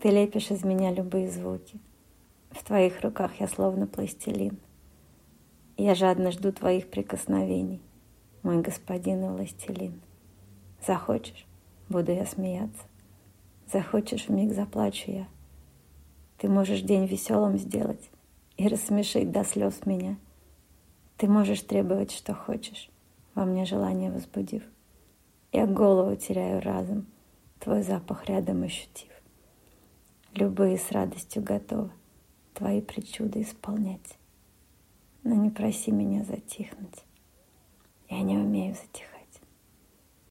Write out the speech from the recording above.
Ты лепишь из меня любые звуки. В твоих руках я словно пластилин. Я жадно жду твоих прикосновений, мой господин и властелин. Захочешь, буду я смеяться. Захочешь, вмиг заплачу я. Ты можешь день веселым сделать и рассмешить до слез меня. Ты можешь требовать, что хочешь, во мне желание возбудив. Я голову теряю разом, твой запах рядом ощутив. Любые с радостью готовы твои причуды исполнять. Но не проси меня затихнуть. Я не умею затихать.